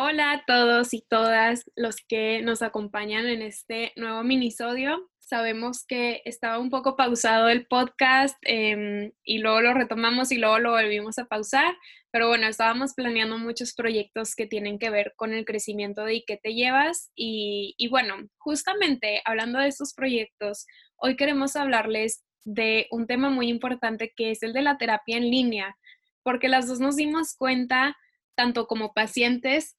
Hola a todos y todas los que nos acompañan en este nuevo minisodio. Sabemos que estaba un poco pausado el podcast em, y luego lo retomamos y luego lo volvimos a pausar, pero bueno, estábamos planeando muchos proyectos que tienen que ver con el crecimiento de qué te llevas y, y bueno, justamente hablando de estos proyectos, hoy queremos hablarles de un tema muy importante que es el de la terapia en línea, porque las dos nos dimos cuenta tanto como pacientes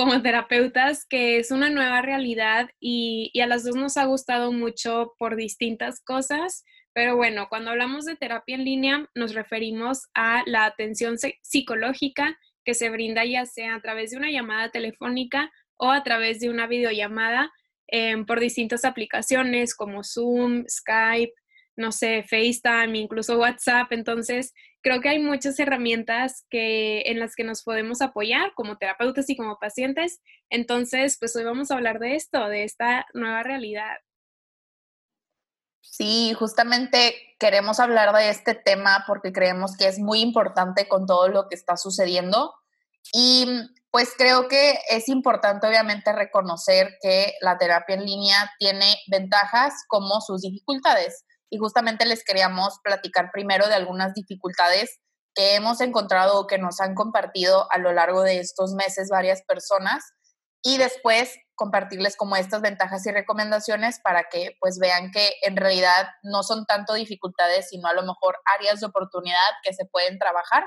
como terapeutas, que es una nueva realidad y, a las dos nos ha gustado mucho por distintas cosas. Pero bueno, cuando hablamos de terapia en línea, nos referimos a la atención psicológica que se brinda ya sea a través de una llamada telefónica o a través de una videollamada em, por distintas aplicaciones como Zoom, Skype, no sé, FaceTime, incluso WhatsApp. Entonces, creo que hay muchas herramientas que, en las que nos podemos apoyar como terapeutas y como pacientes. Entonces, pues hoy vamos a hablar de esto, de esta nueva realidad. Sí, justamente queremos hablar de este tema porque creemos que es muy importante con todo lo que está sucediendo. Y pues creo que es importante obviamente reconocer que la terapia en línea tiene ventajas como sus dificultades y justamente les queríamos platicar primero de algunas dificultades que hemos encontrado o que nos han compartido a lo largo de estos meses varias personas y después compartirles como estas ventajas y recomendaciones para que pues vean que en realidad no son tanto dificultades, sino a lo mejor áreas de oportunidad que se pueden trabajar.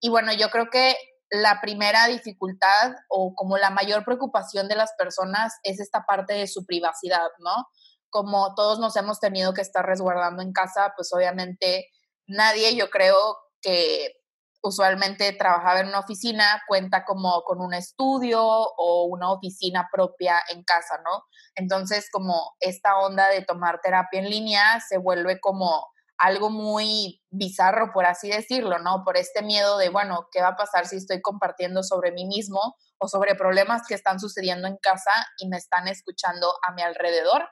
Y bueno, yo creo que la primera dificultad o como la mayor preocupación de las personas es esta parte de su privacidad, ¿no? Como todos nos hemos tenido que estar resguardando en casa, pues obviamente nadie, yo creo que usualmente trabajaba en una oficina, cuenta como con un estudio o una oficina propia en casa, ¿no? Entonces, como esta onda de tomar terapia en línea se vuelve como algo muy bizarro, por así decirlo, ¿no? Por este miedo de, bueno, ¿qué va a pasar si estoy compartiendo sobre mí mismo o sobre problemas que están sucediendo en casa y me están escuchando a mi alrededor?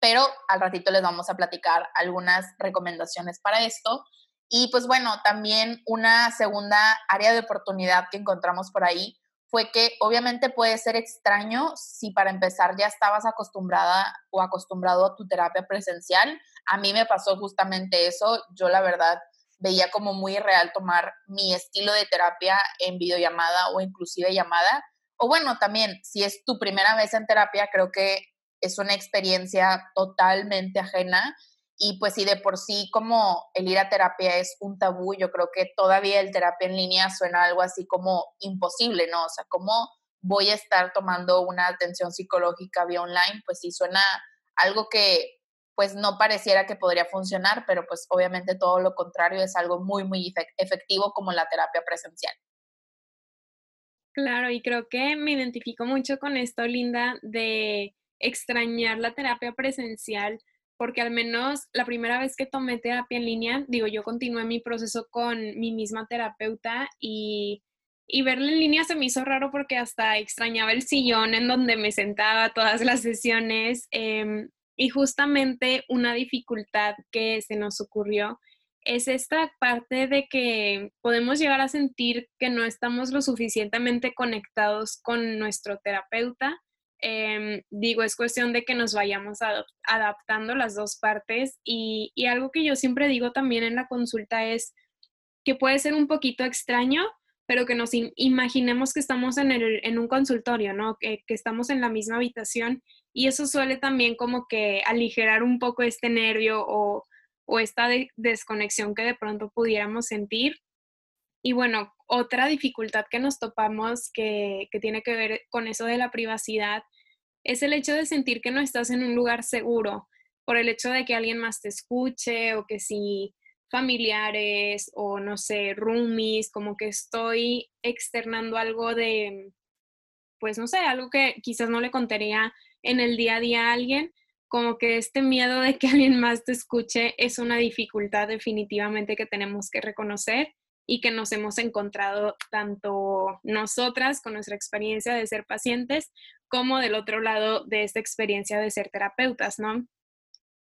Pero al ratito les vamos a platicar algunas recomendaciones para esto. Y pues bueno, también una segunda área de oportunidad que encontramos por ahí fue que obviamente puede ser extraño si para empezar ya estabas acostumbrada o acostumbrado a tu terapia presencial. A mí me pasó justamente eso. Yo la verdad veía como muy real tomar mi estilo de terapia en videollamada o inclusive llamada. O bueno, también si es tu primera vez en terapia, creo que es una experiencia totalmente ajena y pues si de por sí como el ir a terapia es un tabú, yo creo que todavía el terapia en línea suena algo así como imposible, ¿no? O sea, ¿cómo voy a estar tomando una atención psicológica vía online? Pues sí suena algo que pues no pareciera que podría funcionar, pero pues obviamente todo lo contrario es algo muy, muy efectivo como la terapia presencial. Claro, y creo que me identifico mucho con esto, Linda, de extrañar la terapia presencial, porque al menos la primera vez que tomé terapia en línea, digo, yo continué mi proceso con mi misma terapeuta y, y verla en línea se me hizo raro porque hasta extrañaba el sillón en donde me sentaba todas las sesiones em, y justamente una dificultad que se nos ocurrió es esta parte de que podemos llegar a sentir que no estamos lo suficientemente conectados con nuestro terapeuta Em, digo, es cuestión de que nos vayamos adaptando las dos partes y, algo que yo siempre digo también en la consulta es que puede ser un poquito extraño, pero que nos imaginemos que estamos en, el, en un consultorio, ¿no? Que, que, estamos en la misma habitación y eso suele también como que aligerar un poco este nervio o, o esta desconexión que de pronto pudiéramos sentir. Y bueno, otra dificultad que nos topamos que, tiene que ver con eso de la privacidad es el hecho de sentir que no estás en un lugar seguro por el hecho de que alguien más te escuche o que si familiares o no sé, roomies, como que estoy externando algo de, pues no sé, algo que quizás no le contaría en el día a día a alguien, como que este miedo de que alguien más te escuche es una dificultad definitivamente que tenemos que reconocer y que nos hemos encontrado tanto nosotras con nuestra experiencia de ser pacientes como del otro lado de esta experiencia de ser terapeutas, ¿no?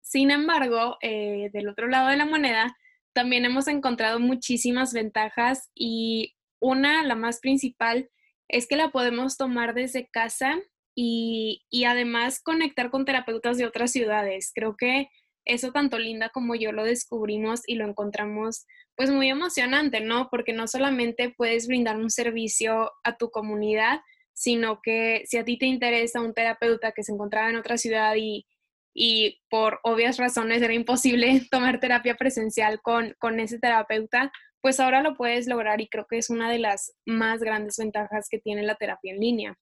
Sin embargo, eh, del otro lado de la moneda, también hemos encontrado muchísimas ventajas y una, la más principal, es que la podemos tomar desde casa y, y además conectar con terapeutas de otras ciudades. Creo que eso tanto Linda como yo lo descubrimos y lo encontramos pues muy emocionante, ¿no? Porque no solamente puedes brindar un servicio a tu comunidad, sino que si a ti te interesa un terapeuta que se encontraba en otra ciudad y, y por obvias razones era imposible tomar terapia presencial con, con ese terapeuta, pues ahora lo puedes lograr y creo que es una de las más grandes ventajas que tiene la terapia en línea.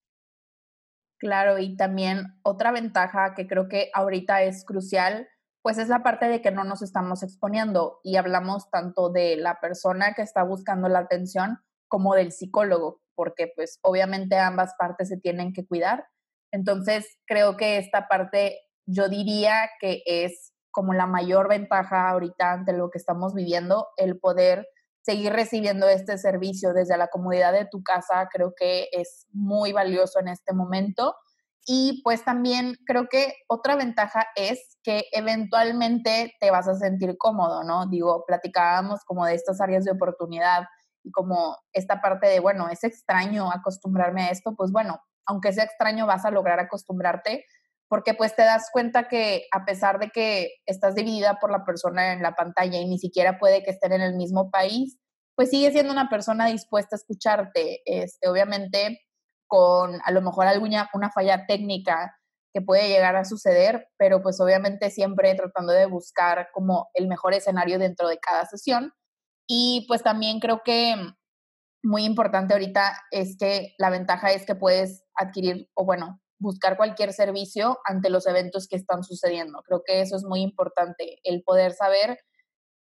Claro, y también otra ventaja que creo que ahorita es crucial pues es la parte de que no nos estamos exponiendo y hablamos tanto de la persona que está buscando la atención como del psicólogo, porque pues obviamente ambas partes se tienen que cuidar. Entonces, creo que esta parte yo diría que es como la mayor ventaja ahorita ante lo que estamos viviendo, el poder seguir recibiendo este servicio desde la comodidad de tu casa, creo que es muy valioso en este momento y pues también creo que otra ventaja es que eventualmente te vas a sentir cómodo, ¿no? Digo, platicábamos como de estas áreas de oportunidad como esta parte de, bueno, es extraño acostumbrarme a esto, pues bueno, aunque sea extraño vas a lograr acostumbrarte porque pues te das cuenta que a pesar de que estás dividida por la persona en la pantalla y ni siquiera puede que estén en el mismo país, pues sigue siendo una persona dispuesta a escucharte. Este, obviamente con a lo mejor alguna una falla técnica que puede llegar a suceder, pero pues obviamente siempre tratando de buscar como el mejor escenario dentro de cada sesión. Y pues también creo que muy importante ahorita es que la ventaja es que puedes adquirir o bueno, buscar cualquier servicio ante los eventos que están sucediendo. Creo que eso es muy importante, el poder saber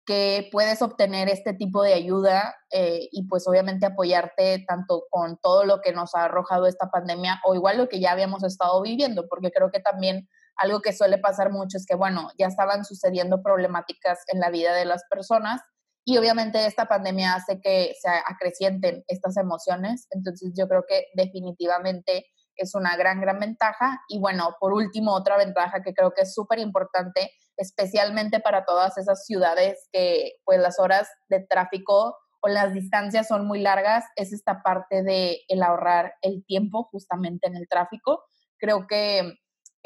que puedes obtener este tipo de ayuda eh, y pues obviamente apoyarte tanto con todo lo que nos ha arrojado esta pandemia o igual lo que ya habíamos estado viviendo, porque creo que también algo que suele pasar mucho es que, bueno, ya estaban sucediendo problemáticas en la vida de las personas y obviamente esta pandemia hace que se acrecienten estas emociones, entonces yo creo que definitivamente es una gran, gran ventaja. Y bueno, por último, otra ventaja que creo que es súper importante, especialmente para todas esas ciudades que pues las horas de tráfico o las distancias son muy largas, es esta parte de el ahorrar el tiempo justamente en el tráfico. Creo que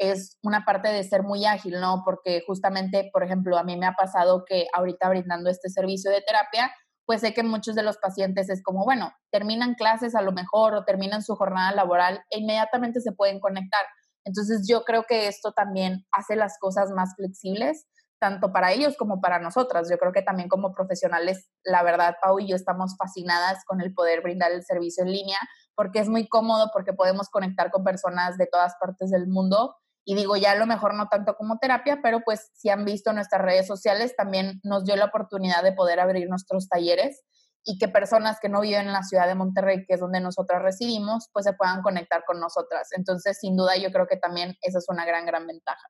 es una parte de ser muy ágil, ¿no? Porque justamente, por ejemplo, a mí me ha pasado que ahorita brindando este servicio de terapia, pues sé que muchos de los pacientes es como, bueno, terminan clases a lo mejor o terminan su jornada laboral e inmediatamente se pueden conectar. Entonces yo creo que esto también hace las cosas más flexibles, tanto para ellos como para nosotras. Yo creo que también como profesionales, la verdad, Pau y yo estamos fascinadas con el poder brindar el servicio en línea, porque es muy cómodo, porque podemos conectar con personas de todas partes del mundo y digo, ya a lo mejor no tanto como terapia, pero pues si han visto nuestras redes sociales, también nos dio la oportunidad de poder abrir nuestros talleres y que personas que no viven en la ciudad de Monterrey, que es donde nosotras residimos, pues se puedan conectar con nosotras. Entonces, sin duda, yo creo que también esa es una gran, gran ventaja.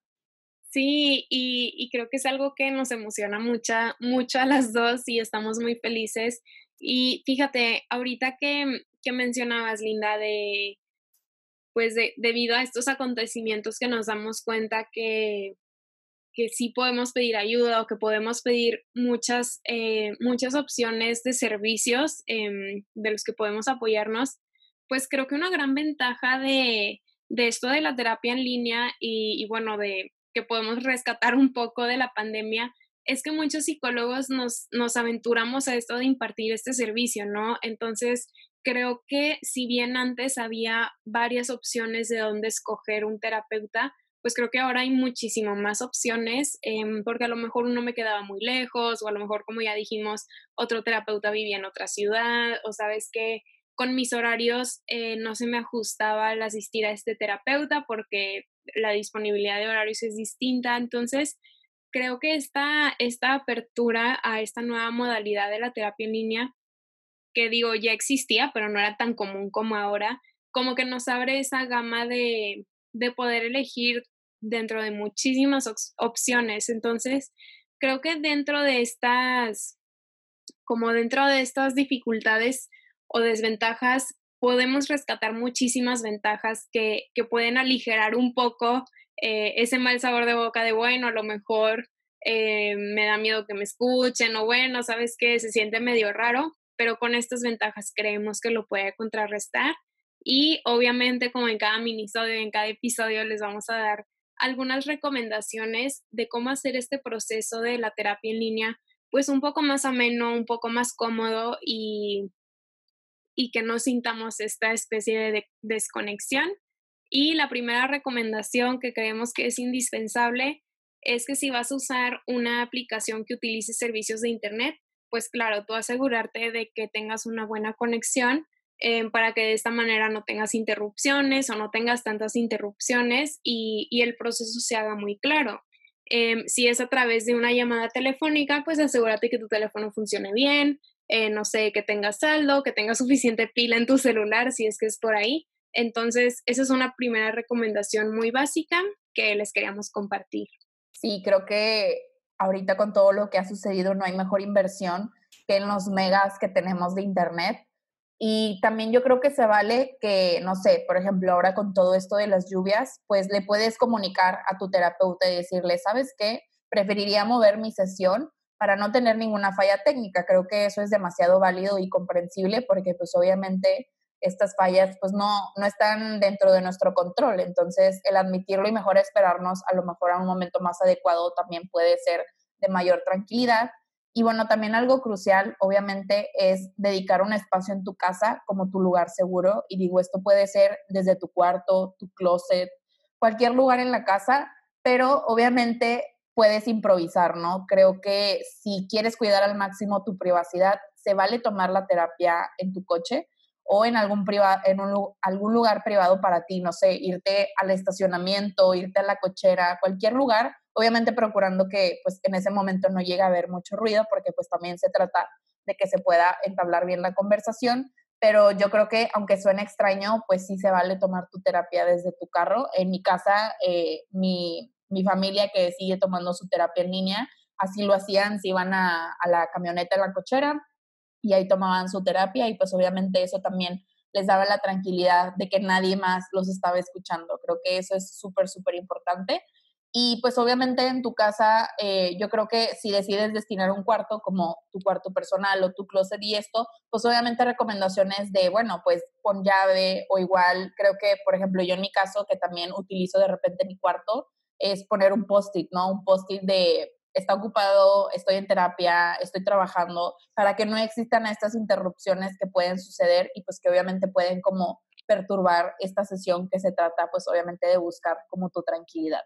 Sí, y, creo que es algo que nos emociona mucho, mucho a las dos y estamos muy felices. Y fíjate, ahorita que, que mencionabas, Linda, de pues debido a estos acontecimientos que nos damos cuenta que, que sí podemos pedir ayuda o que podemos pedir muchas, eh, muchas opciones de servicios em, de los que podemos apoyarnos, pues creo que una gran ventaja de, esto de la terapia en línea y, y, bueno, de que podemos rescatar un poco de la pandemia es que muchos psicólogos nos, nos aventuramos a esto de impartir este servicio, ¿no? Entonces, creo que si bien antes había varias opciones de dónde escoger un terapeuta, pues creo que ahora hay muchísimo más opciones, em, porque a lo mejor uno me quedaba muy lejos, o a lo mejor, como ya dijimos, otro terapeuta vivía en otra ciudad, o sabes que con mis horarios eh, no se me ajustaba el asistir a este terapeuta porque la disponibilidad de horarios es distinta. Entonces, creo que esta, esta apertura a esta nueva modalidad de la terapia en línea que digo, ya existía, pero no era tan común como ahora, como que nos abre esa gama de, de poder elegir dentro de muchísimas opciones. Entonces, creo que dentro de estas, como dentro de estas dificultades o desventajas, podemos rescatar muchísimas ventajas que, que pueden aligerar un poco eh, ese mal sabor de boca de, bueno, a lo mejor eh, me da miedo que me escuchen o bueno, sabes que se siente medio raro, pero con estas ventajas creemos que lo puede contrarrestar. Y obviamente, como en cada minisodio, en cada episodio, les vamos a dar algunas recomendaciones de cómo hacer este proceso de la terapia en línea, pues un poco más ameno, un poco más cómodo y, y que no sintamos esta especie de desconexión. Y la primera recomendación que creemos que es indispensable es que si vas a usar una aplicación que utilice servicios de Internet, pues claro, tú asegurarte de que tengas una buena conexión eh, para que de esta manera no tengas interrupciones o no tengas tantas interrupciones y, el proceso se haga muy claro. Em, si es a través de una llamada telefónica, pues asegúrate que tu teléfono funcione bien, eh, no sé, que tengas saldo, que tengas suficiente pila en tu celular, si es que es por ahí. Entonces, esa es una primera recomendación muy básica que les queríamos compartir. Sí, creo que ahorita con todo lo que ha sucedido no hay mejor inversión que en los megas que tenemos de internet. Y también yo creo que se vale que, no sé, por ejemplo, ahora con todo esto de las lluvias, pues le puedes comunicar a tu terapeuta y decirle, ¿sabes qué? Preferiría mover mi sesión para no tener ninguna falla técnica. Creo que eso es demasiado válido y comprensible porque pues obviamente estas fallas pues no, no están dentro de nuestro control. Entonces, el admitirlo y mejor esperarnos a lo mejor a un momento más adecuado también puede ser de mayor tranquilidad. Y bueno, también algo crucial, obviamente, es dedicar un espacio en tu casa como tu lugar seguro. Y digo, esto puede ser desde tu cuarto, tu closet, cualquier lugar en la casa, pero obviamente puedes improvisar, ¿no? Creo que si quieres cuidar al máximo tu privacidad, se vale tomar la terapia en tu coche o en algún, en algún lugar privado para ti, no sé, irte al estacionamiento, irte a la cochera, cualquier lugar, obviamente procurando que pues en ese momento no llegue a haber mucho ruido porque pues también se trata de que se pueda entablar bien la conversación, pero yo creo que aunque suene extraño, pues sí se vale tomar tu terapia desde tu carro. En mi casa, eh, mi, mi, familia que sigue tomando su terapia en línea, así lo hacían, se iban a, a la camioneta, a la cochera, y ahí tomaban su terapia y pues obviamente eso también les daba la tranquilidad de que nadie más los estaba escuchando. Creo que eso es súper, súper importante. Y pues obviamente en tu casa, eh, yo creo que si decides destinar un cuarto como tu cuarto personal o tu closet y esto, pues obviamente recomendaciones de, bueno, pues pon llave o igual, creo que, por ejemplo, yo en mi caso, que también utilizo de repente mi cuarto, es poner un post-it, ¿no? Un post-it de está ocupado, estoy en terapia, estoy trabajando, para que no existan estas interrupciones que pueden suceder y pues que obviamente pueden como perturbar esta sesión que se trata pues obviamente de buscar como tu tranquilidad.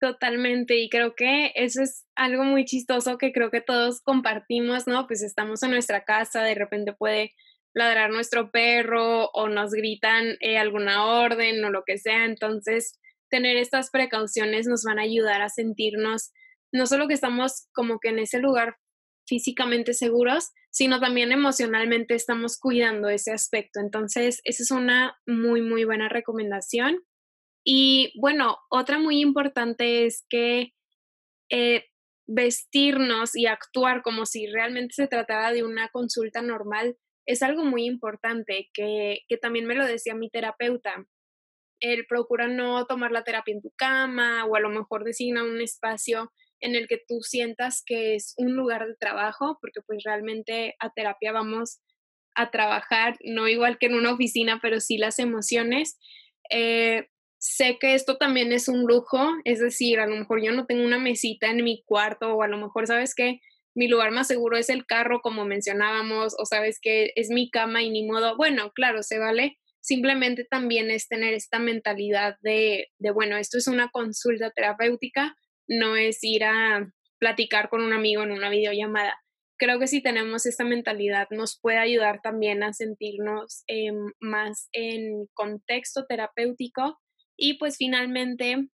Totalmente, y creo que eso es algo muy chistoso que creo que todos compartimos, ¿no? Pues estamos en nuestra casa, de repente puede ladrar nuestro perro o nos gritan eh, alguna orden o lo que sea, entonces tener estas precauciones nos van a ayudar a sentirnos no solo que estamos como que en ese lugar físicamente seguros, sino también emocionalmente estamos cuidando ese aspecto. Entonces, esa es una muy, muy buena recomendación. Y bueno, otra muy importante es que eh, vestirnos y actuar como si realmente se tratara de una consulta normal es algo muy importante que, que también me lo decía mi terapeuta. Él procura no tomar la terapia en tu cama o a lo mejor designa un espacio en el que tú sientas que es un lugar de trabajo, porque pues realmente a terapia vamos a trabajar, no igual que en una oficina, pero sí las emociones. Eh, sé que esto también es un lujo, es decir, a lo mejor yo no tengo una mesita en mi cuarto o a lo mejor sabes que mi lugar más seguro es el carro, como mencionábamos, o sabes que es mi cama y ni modo, bueno, claro, se vale. Simplemente también es tener esta mentalidad de, de bueno, esto es una consulta terapéutica, no es ir a platicar con un amigo en una videollamada. Creo que si tenemos esta mentalidad nos puede ayudar también a sentirnos em, más en contexto terapéutico y pues finalmente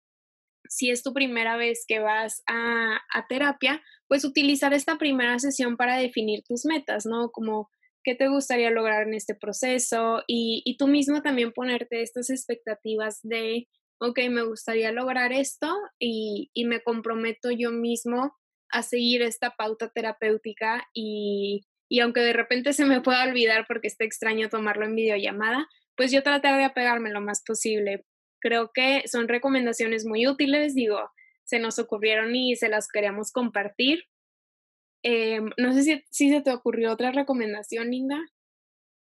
si es tu primera vez que vas a, terapia, pues utilizar esta primera sesión para definir tus metas, ¿no? Como qué te gustaría lograr en este proceso y tú mismo también ponerte estas expectativas de ok, me gustaría lograr esto y, me comprometo yo mismo a seguir esta pauta terapéutica y, aunque de repente se me pueda olvidar porque está extraño tomarlo en videollamada, pues yo tratar de apegarme lo más posible. Creo que son recomendaciones muy útiles, digo, se nos ocurrieron y se las queríamos compartir. Em, no sé si, si se te ocurrió otra recomendación, Linda.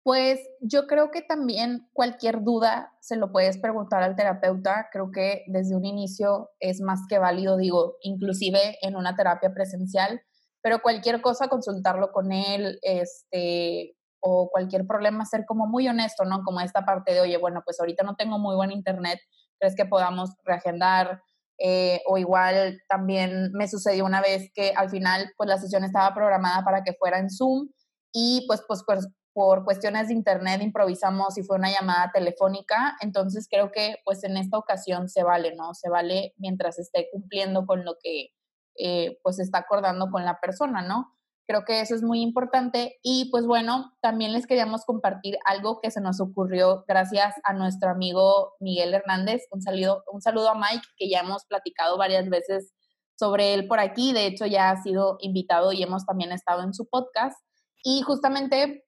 Pues yo creo que también cualquier duda se lo puedes preguntar al terapeuta. Creo que desde un inicio es más que válido, digo, inclusive en una terapia presencial, pero cualquier cosa consultarlo con él, este, o cualquier problema, ser como muy honesto, ¿no? Como esta parte de, oye, bueno, pues ahorita no tengo muy buen internet, ¿crees que podamos reagendar? Eh, o igual también me sucedió una vez que al final, pues la sesión estaba programada para que fuera en Zoom y pues, pues, pues por cuestiones de internet improvisamos y fue una llamada telefónica, entonces creo que pues en esta ocasión se vale, ¿no? Se vale mientras esté cumpliendo con lo que eh, pues está acordando con la persona, ¿no? Creo que eso es muy importante y pues bueno, también les queríamos compartir algo que se nos ocurrió gracias a nuestro amigo Miguel Hernández. Un saludo, un saludo a Mike, que ya hemos platicado varias veces sobre él por aquí. De hecho, ya ha sido invitado y hemos también estado en su podcast. Y justamente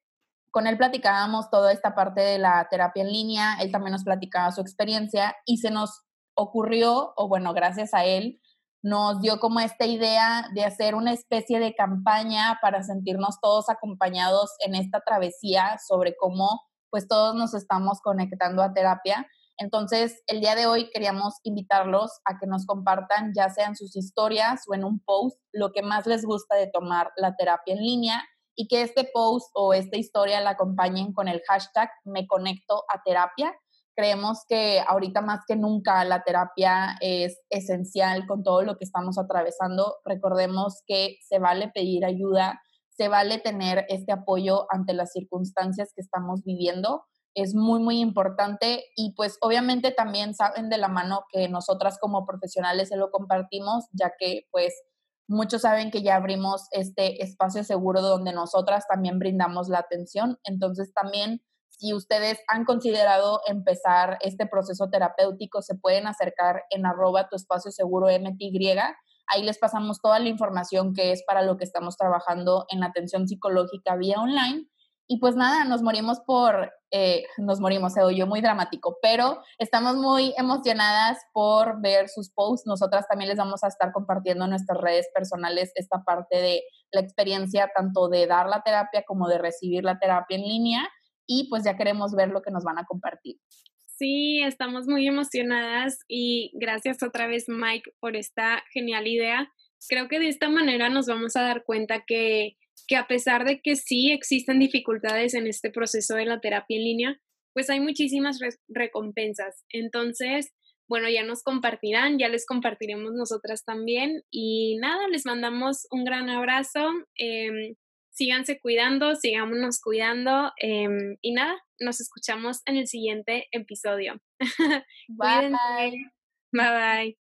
con él platicábamos toda esta parte de la terapia en línea. Él también nos platicaba su experiencia y se nos ocurrió, o bueno, gracias a él, nos dio como esta idea de hacer una especie de campaña para sentirnos todos acompañados en esta travesía sobre cómo pues todos nos estamos conectando a terapia. Entonces, el día de hoy queríamos invitarlos a que nos compartan, ya sea en sus historias o en un post, lo que más les gusta de tomar la terapia en línea y que este post o esta historia la acompañen con el hashtag me conecto a terapia Creemos que ahorita más que nunca la terapia es esencial con todo lo que estamos atravesando. Recordemos que se vale pedir ayuda, se vale tener este apoyo ante las circunstancias que estamos viviendo. Es muy, muy importante y pues obviamente también saben de la mano que nosotras como profesionales se lo compartimos, ya que pues muchos saben que ya abrimos este espacio seguro donde nosotras también brindamos la atención. Entonces también si ustedes han considerado empezar este proceso terapéutico, se pueden acercar en arroba tu espacio seguro MTY. Ahí les pasamos toda la información que es para lo que estamos trabajando en atención psicológica vía online. Y pues nada, nos morimos por, eh, nos morimos, se oyó muy dramático, pero estamos muy emocionadas por ver sus posts. Nosotras también les vamos a estar compartiendo en nuestras redes personales esta parte de la experiencia tanto de dar la terapia como de recibir la terapia en línea y pues ya queremos ver lo que nos van a compartir. Sí, estamos muy emocionadas y gracias otra vez Mike por esta genial idea. Creo que de esta manera nos vamos a dar cuenta que, que a pesar de que sí existen dificultades en este proceso de la terapia en línea, pues hay muchísimas recompensas. Entonces, bueno, ya nos compartirán, ya les compartiremos nosotras también. Y nada, les mandamos un gran abrazo. Em, síganse cuidando, sigámonos cuidando em, y nada, nos escuchamos en el siguiente episodio. Bye. bye bye.